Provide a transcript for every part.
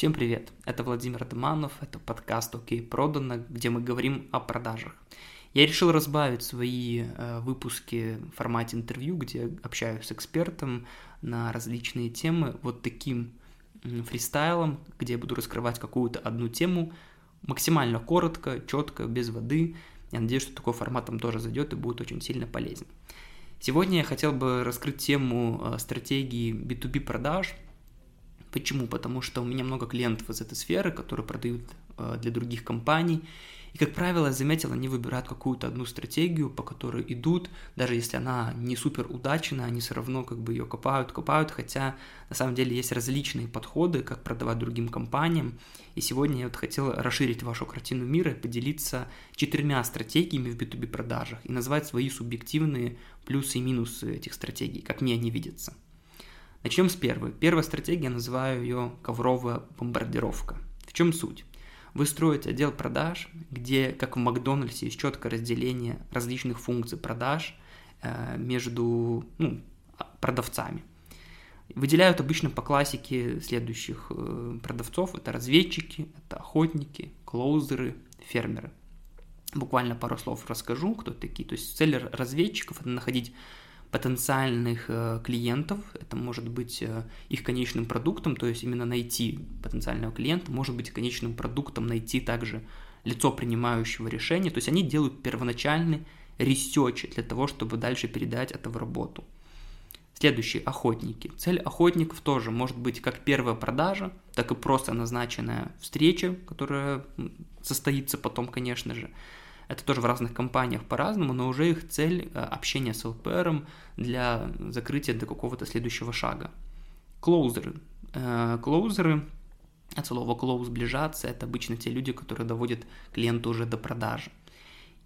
Всем привет! Это Владимир Атаманов, это подкаст «Окей, продано», где мы говорим о продажах. Я решил разбавить свои э, выпуски в формате интервью, где общаюсь с экспертом на различные темы, вот таким фристайлом, где я буду раскрывать какую-то одну тему максимально коротко, четко, без воды. Я надеюсь, что такой формат там тоже зайдет и будет очень сильно полезен. Сегодня я хотел бы раскрыть тему э, стратегии B2B продаж – Почему? Потому что у меня много клиентов из этой сферы, которые продают э, для других компаний. И, как правило, я заметил, они выбирают какую-то одну стратегию, по которой идут, даже если она не супер удачная, они все равно как бы ее копают, копают, хотя на самом деле есть различные подходы, как продавать другим компаниям. И сегодня я вот хотел расширить вашу картину мира и поделиться четырьмя стратегиями в B2B продажах и назвать свои субъективные плюсы и минусы этих стратегий, как мне они видятся. Начнем с первой. Первая стратегия, называю ее ковровая бомбардировка. В чем суть? Вы строите отдел продаж, где, как в Макдональдсе, есть четкое разделение различных функций продаж э, между ну, продавцами. Выделяют обычно по классике следующих э, продавцов. Это разведчики, это охотники, клоузеры, фермеры. Буквально пару слов расскажу, кто такие. То есть цель разведчиков – это находить потенциальных э, клиентов, это может быть э, их конечным продуктом, то есть именно найти потенциального клиента, может быть конечным продуктом найти также лицо принимающего решения, то есть они делают первоначальный research для того, чтобы дальше передать это в работу. Следующие – охотники. Цель охотников тоже может быть как первая продажа, так и просто назначенная встреча, которая состоится потом, конечно же. Это тоже в разных компаниях по-разному, но уже их цель э, – общение с ЛПРом для закрытия до какого-то следующего шага. Клоузеры. Э, клоузеры от слова close – сближаться – это обычно те люди, которые доводят клиента уже до продажи.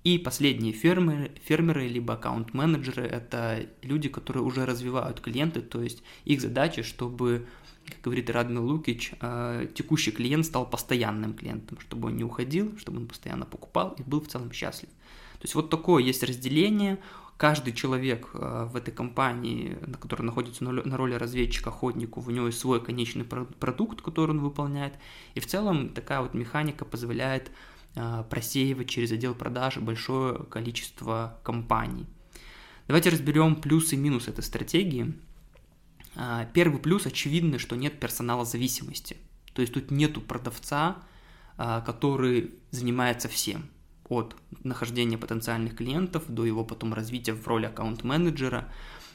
И последние фермеры, фермеры либо аккаунт-менеджеры – это люди, которые уже развивают клиенты, то есть их задача, чтобы как говорит Радмил Лукич, э, текущий клиент стал постоянным клиентом, чтобы он не уходил, чтобы он постоянно покупал и был в целом счастлив. То есть вот такое есть разделение. Каждый человек э, в этой компании, который находится на роли разведчика, охотнику, у него есть свой конечный продукт, который он выполняет. И в целом такая вот механика позволяет э, просеивать через отдел продаж большое количество компаний. Давайте разберем плюсы и минусы этой стратегии. А, первый плюс очевидно, что нет персонала зависимости. То есть тут нету продавца, а, который занимается всем. От нахождения потенциальных клиентов до его потом развития в роли аккаунт-менеджера.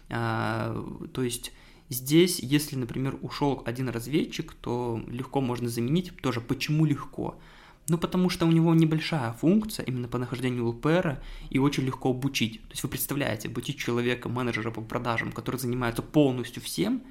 А, то есть здесь, если, например, ушел один разведчик, то легко можно заменить. Тоже почему легко? Ну, потому что у него небольшая функция именно по нахождению ЛПР и очень легко обучить. То есть вы представляете, обучить человека, менеджера по продажам, который занимается полностью всем,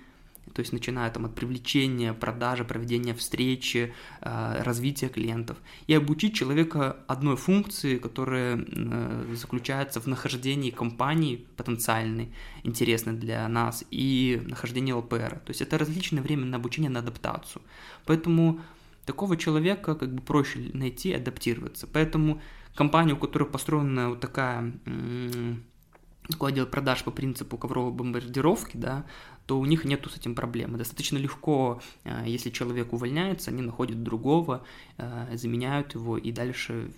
то есть начиная там от привлечения, продажи, проведения встречи, э, развития клиентов, и обучить человека одной функции, которая э, заключается в нахождении компании потенциальной, интересной для нас, и нахождении ЛПР. То есть это различное время на обучение, на адаптацию. Поэтому такого человека как бы проще найти, адаптироваться. Поэтому компания, у которой построена вот такая такой отдел продаж по принципу ковровой бомбардировки, да, то у них нету с этим проблемы. Достаточно легко, э, если человек увольняется, они находят другого, э, заменяют его, и дальше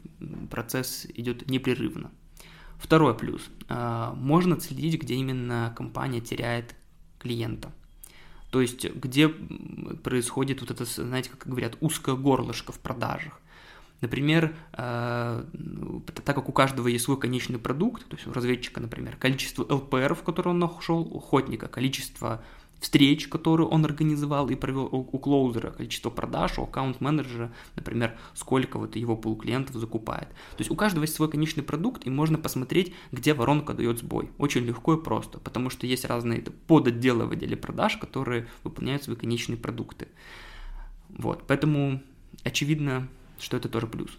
процесс идет непрерывно. Второй плюс. Э, можно следить, где именно компания теряет клиента. То есть, где происходит вот это, знаете, как говорят, узкое горлышко в продажах. Например, э, так как у каждого есть свой конечный продукт, то есть у разведчика, например, количество ЛПР, в которые он нашел, у охотника количество встреч, которые он организовал и провел у, у клоузера, количество продаж, у аккаунт-менеджера, например, сколько вот его пул клиентов закупает. То есть у каждого есть свой конечный продукт, и можно посмотреть, где воронка дает сбой. Очень легко и просто, потому что есть разные подотделы в отделе продаж, которые выполняют свои конечные продукты. Вот, поэтому очевидно, что это тоже плюс.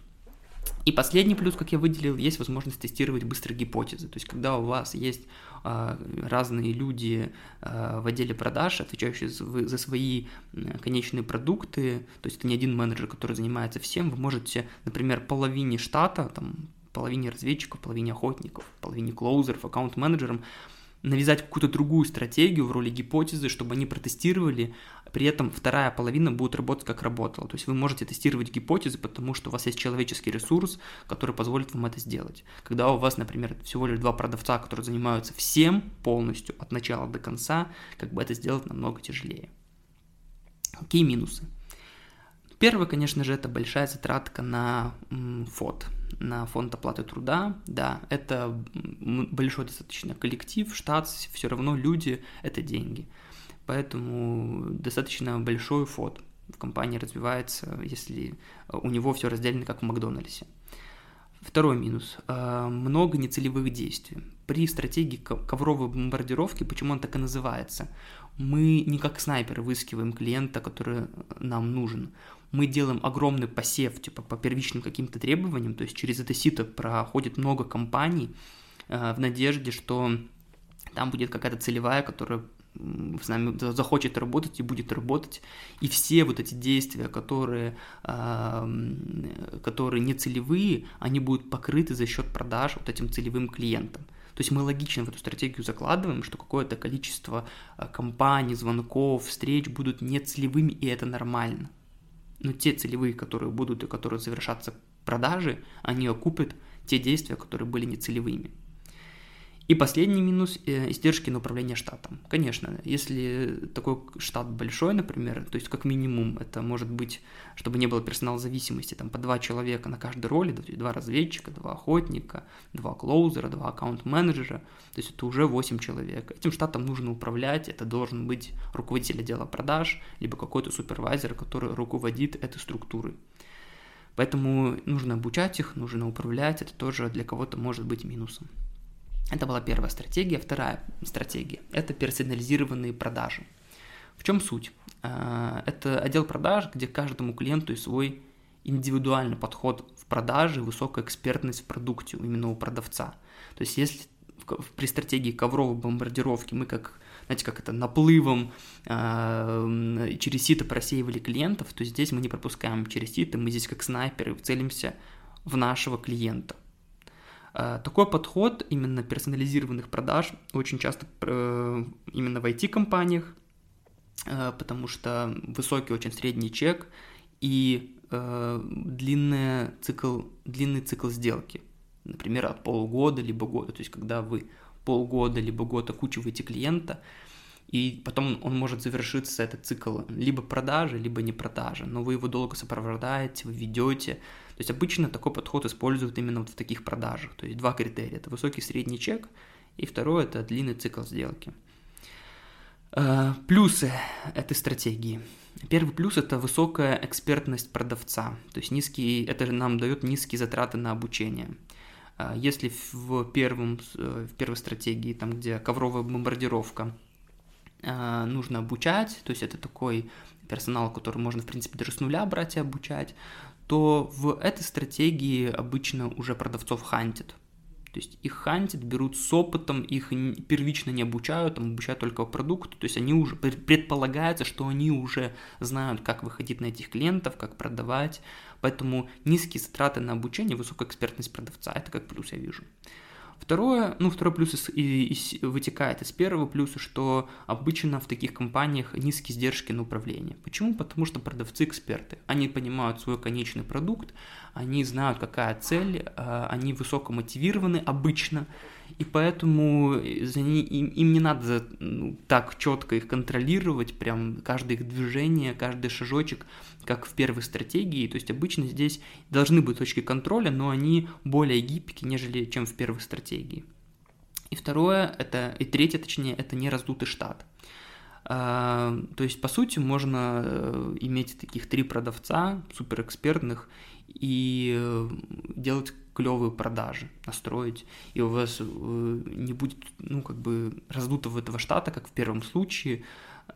И последний плюс, как я выделил, есть возможность тестировать быстрые гипотезы. То есть, когда у вас есть э, разные люди э, в отделе продаж, отвечающие за, за свои э, конечные продукты, то есть это не один менеджер, который занимается всем, вы можете, например, половине штата, там, половине разведчиков, половине охотников, половине клоузеров, аккаунт-менеджерам навязать какую-то другую стратегию в роли гипотезы, чтобы они протестировали, при этом вторая половина будет работать как работала. То есть вы можете тестировать гипотезы, потому что у вас есть человеческий ресурс, который позволит вам это сделать. Когда у вас, например, всего лишь два продавца, которые занимаются всем полностью от начала до конца, как бы это сделать намного тяжелее. Какие минусы? Первое, конечно же, это большая затратка на фонд, на фонд оплаты труда. Да, это большой достаточно коллектив, штат, все равно люди – это деньги. Поэтому достаточно большой фонд в компании развивается, если у него все разделено, как в Макдональдсе. Второй минус. Э, много нецелевых действий. При стратегии ковровой бомбардировки, почему он так и называется, мы не как снайперы выискиваем клиента, который нам нужен. Мы делаем огромный посев, типа по первичным каким-то требованиям, то есть через это сито проходит много компаний э, в надежде, что там будет какая-то целевая, которая с нами захочет работать и будет работать, и все вот эти действия, которые, которые не целевые, они будут покрыты за счет продаж вот этим целевым клиентам. То есть мы логично в эту стратегию закладываем, что какое-то количество а, компаний, звонков, встреч будут не целевыми, и это нормально. Но те целевые, которые будут и которые завершатся продажи, они окупят те действия, которые были нецелевыми. И последний минус э, – издержки на управление штатом. Конечно, если такой штат большой, например, то есть как минимум это может быть, чтобы не было персонал зависимости, там по два человека на каждой роли, то есть два разведчика, два охотника, два клоузера, два аккаунт-менеджера, то есть это уже 8 человек. Этим штатом нужно управлять, это должен быть руководитель отдела продаж, либо какой-то супервайзер, который руководит этой структурой. Поэтому нужно обучать их, нужно управлять, это тоже для кого-то может быть минусом. Это была первая стратегия. Вторая стратегия – это персонализированные продажи. В чем суть? А, это отдел продаж, где каждому клиенту свой индивидуальный подход в продаже, высокая экспертность в продукте именно у продавца. То есть если при стратегии ковровой бомбардировки мы как, знаете, как это, наплывом э, через сито просеивали клиентов, то здесь мы не пропускаем через сито, мы здесь как снайперы целимся в нашего клиента. Э, такой подход именно персонализированных продаж очень часто э, именно в IT-компаниях, э, потому что высокий очень средний чек и длинный цикл, длинный цикл сделки, например, от полугода либо года, то есть когда вы полгода либо год окучиваете клиента, и потом он может завершиться, этот цикл, либо продажи, либо не продажи, но вы его долго сопровождаете, вы ведете, то есть обычно такой подход используют именно вот в таких продажах. То есть два критерия. Это высокий средний чек, и второе – это длинный цикл сделки. Э, плюсы этой стратегии. Первый плюс – это высокая экспертность продавца. То есть низкий, это нам дает низкие затраты на обучение. Э, если в, первом, э, в первой стратегии, там, где ковровая бомбардировка, нужно обучать, то есть это такой персонал, который можно, в принципе, даже с нуля брать и обучать, то в этой стратегии обычно уже продавцов хантят. То есть их хантят, берут с опытом, их первично не обучают, там обучают только продукту, то есть они уже, предполагается, что они уже знают, как выходить на этих клиентов, как продавать, поэтому низкие затраты на обучение, высокая экспертность продавца, это как плюс я вижу. Второе, ну, второй плюс из, из, вытекает из первого плюса, что обычно в таких компаниях низкие издержки на управление. Почему? Потому что продавцы эксперты. Они понимают свой конечный продукт, они знают, какая цель, а, они высоко мотивированы обычно, и поэтому за ней, им, им не надо ну, так четко их контролировать, прям каждое их движение, каждый шажочек, как в первой стратегии. То есть обычно здесь должны быть точки контроля, но они более гибкие, нежели чем в первой стратегии. И второе, это, и третье, точнее, это не раздутый штат. А, то есть, по сути, можно э, иметь таких три продавца суперэкспертных и э, делать клевые продажи, настроить, и у вас э, не будет, ну, как бы раздутого этого штата, как в первом случае.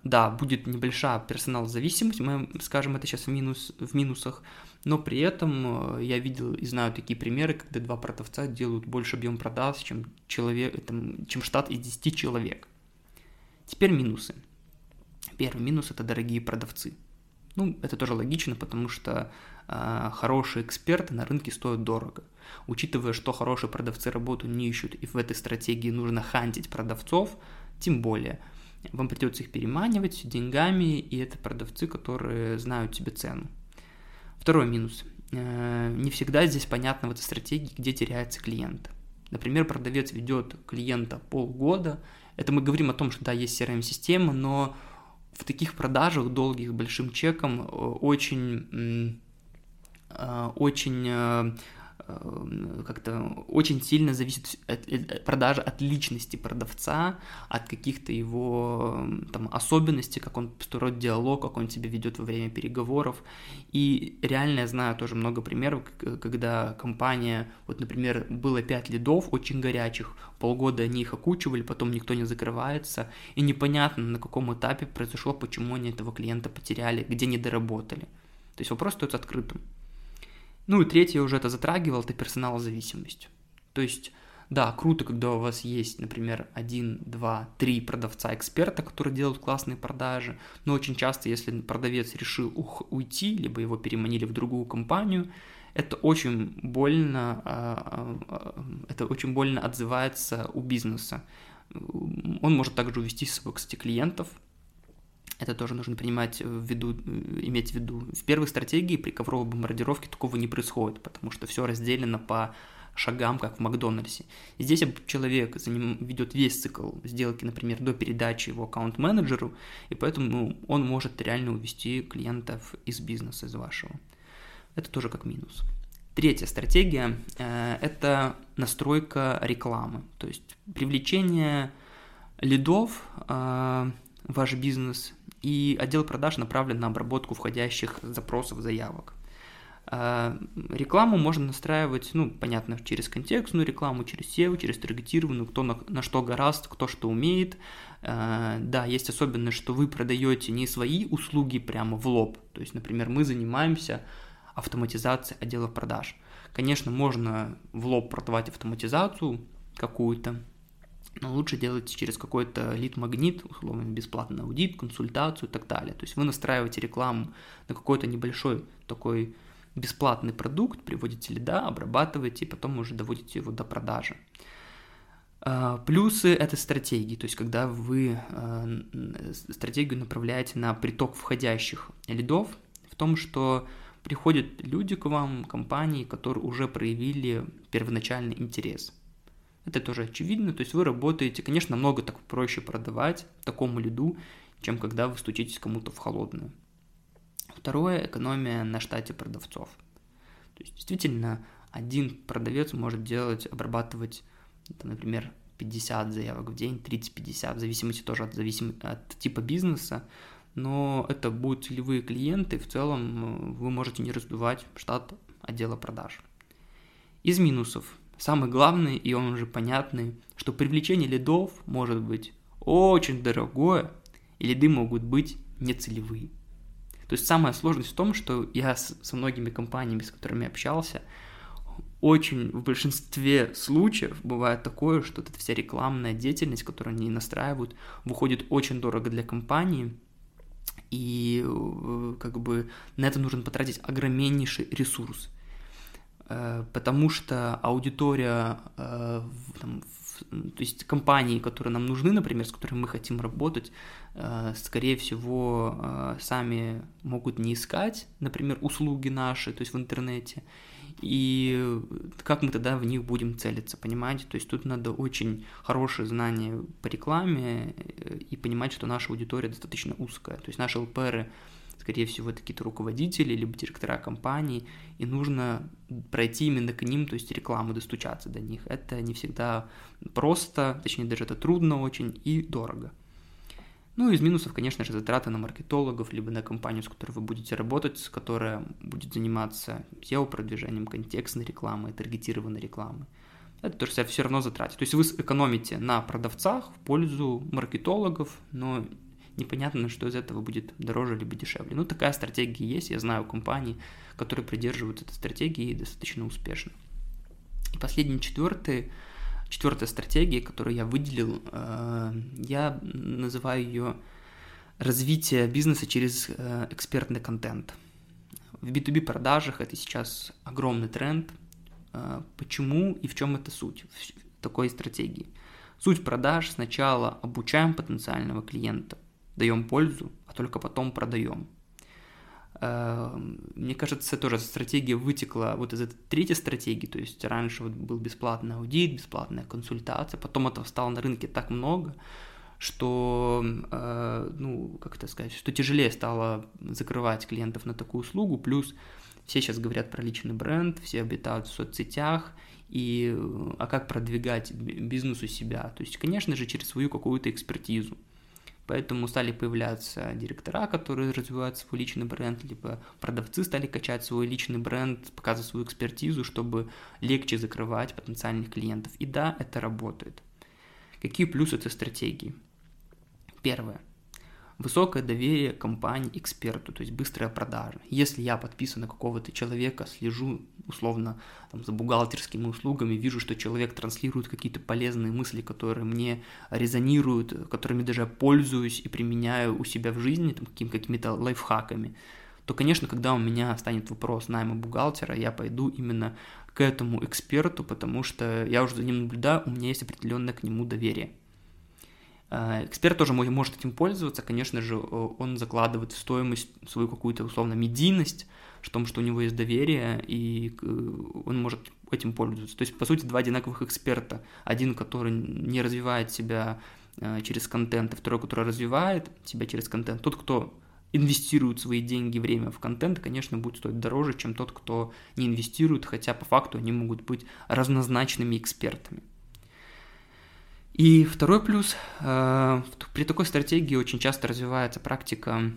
Да, будет небольшая персонал зависимость, мы скажем это сейчас в, минус, в минусах, но при этом я видел и знаю такие примеры, когда два продавца делают больше объем продаж, чем, человек, там, чем штат из 10 человек. Теперь минусы. Первый минус – это дорогие продавцы. Ну, это тоже логично, потому что э, хорошие эксперты на рынке стоят дорого. Учитывая, что хорошие продавцы работу не ищут, и в этой стратегии нужно хантить продавцов, тем более. Вам придется их переманивать деньгами, и это продавцы, которые знают тебе цену. Второй минус. Э, не всегда здесь понятно в этой стратегии, где теряется клиент. Например, продавец ведет клиента полгода. Это мы говорим о том, что да, есть CRM-система, но в таких продажах долгих большим чеком э, очень, очень Э, как-то очень сильно зависит от, от продажа от личности продавца, от каких-то его там особенностей, как он строит диалог, как он себя ведет во время переговоров. И реально я знаю тоже много примеров, когда компания, вот, например, было 5 лидов очень горячих, полгода они их окучивали, потом никто не закрывается, и непонятно, на каком этапе произошло, почему они этого клиента потеряли, где не доработали. То есть вопрос остается открытым. Ну и третье уже это затрагивал, это персоналозависимость. То есть, да, круто, когда у вас есть, например, один, два, три продавца-эксперта, которые делают классные продажи, но очень часто, если продавец решил ух, уйти, либо его переманили в другую компанию, это очень больно, а, а, а, это очень больно отзывается у бизнеса. Он может также увести с собой, кстати, клиентов, это тоже нужно принимать в виду, иметь в виду. В первой стратегии при ковровой бомбардировке такого не происходит, потому что все разделено по шагам, как в Макдональдсе. И здесь человек за ним ведет весь цикл сделки, например, до передачи его аккаунт-менеджеру, и поэтому ну, он может реально увести клиентов из бизнеса, из вашего. Это тоже как минус. Третья стратегия э, – это настройка рекламы, то есть привлечение лидов э, ваш бизнес и отдел продаж направлен на обработку входящих запросов, заявок. А, рекламу можно настраивать, ну, понятно, через контекстную рекламу, через SEO, через таргетированную, кто на, на что гораст, кто что умеет. А, да, есть особенность, что вы продаете не свои услуги прямо в лоб. То есть, например, мы занимаемся автоматизацией отдела продаж. Конечно, можно в лоб продавать автоматизацию какую-то, но лучше делать через какой-то лид-магнит, условно, бесплатный аудит, консультацию и так далее. То есть вы настраиваете рекламу на какой-то небольшой такой бесплатный продукт, приводите лида, обрабатываете и потом уже доводите его до продажи. А, плюсы этой стратегии, то есть когда вы а, стратегию направляете на приток входящих лидов, в том, что приходят люди к вам, компании, которые уже проявили первоначальный интерес – это тоже очевидно, то есть вы работаете, конечно, намного так проще продавать такому лиду, чем когда вы стучитесь кому-то в холодную. Второе – экономия на штате продавцов. То есть действительно один продавец может делать, обрабатывать, там, например, 50 заявок в день, 30-50, в зависимости тоже от, зависим... от типа бизнеса, но это будут целевые клиенты, в целом э, вы можете не раздувать штат отдела продаж. Из минусов Самый главный, и он уже понятный, что привлечение лидов может быть очень дорогое, и лиды могут быть нецелевые. То есть самая сложность в том, что я с, со многими компаниями, с которыми общался, очень в большинстве случаев бывает такое, что эта вся рекламная деятельность, которую они настраивают, выходит очень дорого для компании, и э, как бы на это нужно потратить огромнейший ресурс. Э, потому что аудитория, э, там, то есть компании, которые нам нужны, например, с которыми мы хотим работать, э, скорее всего, сами могут не искать, например, услуги наши, то есть в интернете, и как мы тогда в них будем целиться, понимаете? То есть тут надо очень хорошее знание по рекламе и понимать, что наша аудитория достаточно узкая. То есть наши ЛПРы скорее всего, это какие-то руководители, либо директора компаний, и нужно пройти именно к ним, то есть рекламу достучаться до них. Это не всегда просто, точнее, даже это трудно очень и дорого. Ну, из минусов, конечно же, затраты на маркетологов, либо на компанию, с которой вы будете работать, которая будет заниматься SEO-продвижением, контекстной рекламой, таргетированной рекламой. Это тоже все равно затраты. То есть вы сэкономите на продавцах в пользу маркетологов, но непонятно, что из этого будет дороже либо дешевле. Ну, такая стратегия есть, я знаю компании, которые придерживаются этой стратегии достаточно успешно. И последний, четвертый, четвертая стратегия, которую я выделил, э, я называю ее развитие бизнеса через э, экспертный контент. В B2B продажах это сейчас огромный тренд. Э, почему и в чем это суть такой стратегии? Суть продаж сначала обучаем потенциального клиента, даем пользу, а только потом продаем. Эм, мне кажется, тоже стратегия вытекла вот из этой третьей стратегии, то есть раньше вот был бесплатный аудит, бесплатная консультация, потом этого стало на рынке так много, что, э, ну, как это сказать, что тяжелее стало закрывать клиентов на такую услугу, плюс все сейчас говорят про личный бренд, все обитают в соцсетях, и а как продвигать бизнес у себя? То есть, конечно же, через свою какую-то экспертизу. Поэтому стали появляться директора, которые развивают свой личный бренд, либо продавцы стали качать свой личный бренд, показывать свою экспертизу, чтобы легче закрывать потенциальных клиентов. И да, это работает. Какие плюсы этой стратегии? Первое высокое доверие компании эксперту, то есть быстрая продажа. Если я подписан на какого-то человека, слежу условно там, за бухгалтерскими услугами, вижу, что человек транслирует какие-то полезные мысли, которые мне резонируют, которыми даже я пользуюсь и применяю у себя в жизни, там, каким, какими-то лайфхаками, то, конечно, когда у меня станет вопрос найма бухгалтера, я пойду именно к этому эксперту, потому что я уже за ним наблюдаю, у меня есть определенное к нему доверие. Э, эксперт тоже может этим пользоваться, конечно же, он закладывает в стоимость свою какую-то условно медийность, в том, что у него есть доверие, и он может этим пользоваться. То есть, по сути, два одинаковых эксперта. Один, который не развивает себя э, через контент, а второй, который развивает себя через контент. Тот, кто инвестирует свои деньги, время в контент, конечно, будет стоить дороже, чем тот, кто не инвестирует, хотя по факту они могут быть разнозначными экспертами. И второй плюс, э, при такой стратегии очень часто развивается практика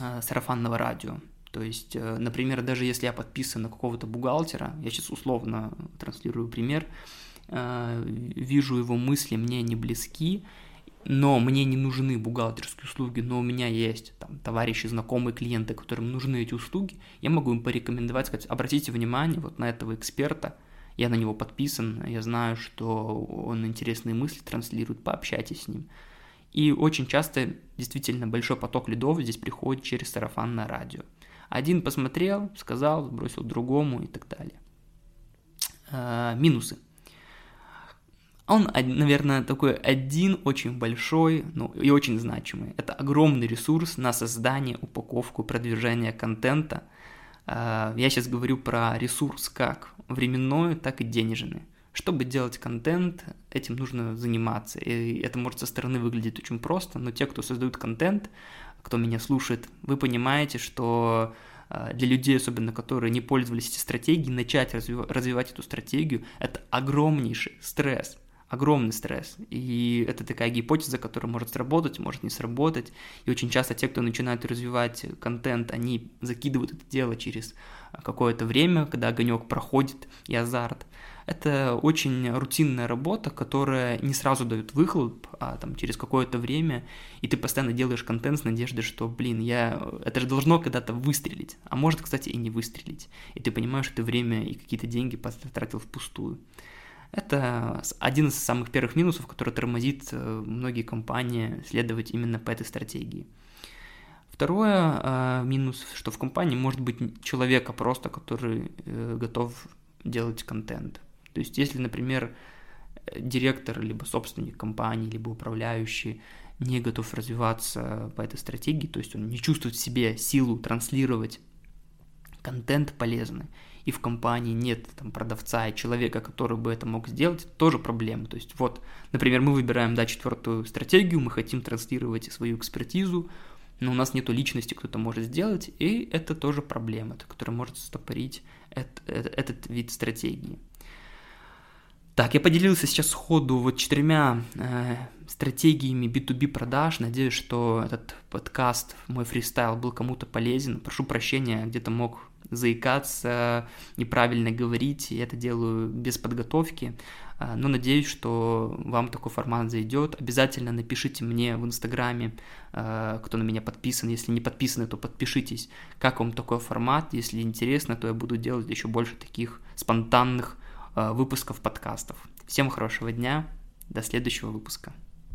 э, сарафанного радио. То есть, э, например, даже если я подписан на какого-то бухгалтера, я сейчас условно транслирую пример, вижу его мысли, мне не близки, но мне не нужны бухгалтерские услуги, но у меня есть там товарищи, знакомые клиенты, которым нужны эти услуги, я могу им порекомендовать, сказать, обратите внимание вот на этого эксперта, я на него подписан, я знаю, что он интересные мысли транслирует, пообщайтесь с ним. И очень часто действительно большой поток лидов здесь приходит через сарафанное радио. Один посмотрел, сказал, бросил другому и так далее. А, минусы. Он, наверное, такой один очень большой ну, и очень значимый. Это огромный ресурс на создание, упаковку, продвижение контента – Э, я сейчас говорю про ресурс как временной, так и денежный. Чтобы делать контент, этим нужно заниматься. И это может со стороны выглядеть очень просто, но те, кто создают контент, кто меня слушает, вы понимаете, что э, для людей, особенно которые не пользовались этой стратегией, начать развивать эту стратегию – это огромнейший стресс огромный стресс. И это такая гипотеза, которая может сработать, может не сработать. И очень часто те, кто начинают развивать контент, они закидывают это дело через какое-то время, когда огонек проходит и азарт. Это очень рутинная работа, которая не сразу дает выхлоп, а там через какое-то время, и ты постоянно делаешь контент с надеждой, что, блин, я... это же должно когда-то выстрелить, а может, кстати, и не выстрелить. И ты понимаешь, что ты время и какие-то деньги потратил впустую. Это один из самых первых минусов, который тормозит э, многие компании следовать именно по этой стратегии. Второе э, минус, что в компании может быть человека просто, который э, готов делать контент. То есть, если, например, директор, либо собственник компании, либо управляющий не готов развиваться по этой стратегии, то есть он не чувствует в себе силу транслировать контент полезный, и в компании нет там продавца и человека, который бы это мог сделать, это тоже проблема. То есть вот, например, мы выбираем, да, четвертую стратегию, мы хотим транслировать свою экспертизу, но у нас нету личности, кто это может сделать, и это тоже проблема, которая может стопорить этот, этот вид стратегии. Так, я поделился сейчас сходу вот четырьмя э, стратегиями B2B продаж. Надеюсь, что этот подкаст, мой фристайл был кому-то полезен. Прошу прощения, где-то мог заикаться, неправильно говорить, я это делаю без подготовки, а, но надеюсь, что вам такой формат зайдет. Обязательно напишите мне в Инстаграме, а, кто на меня подписан. Если не подписаны, то подпишитесь, как вам такой формат. Если интересно, то я буду делать еще больше таких спонтанных а, выпусков подкастов. Всем хорошего дня, до следующего выпуска.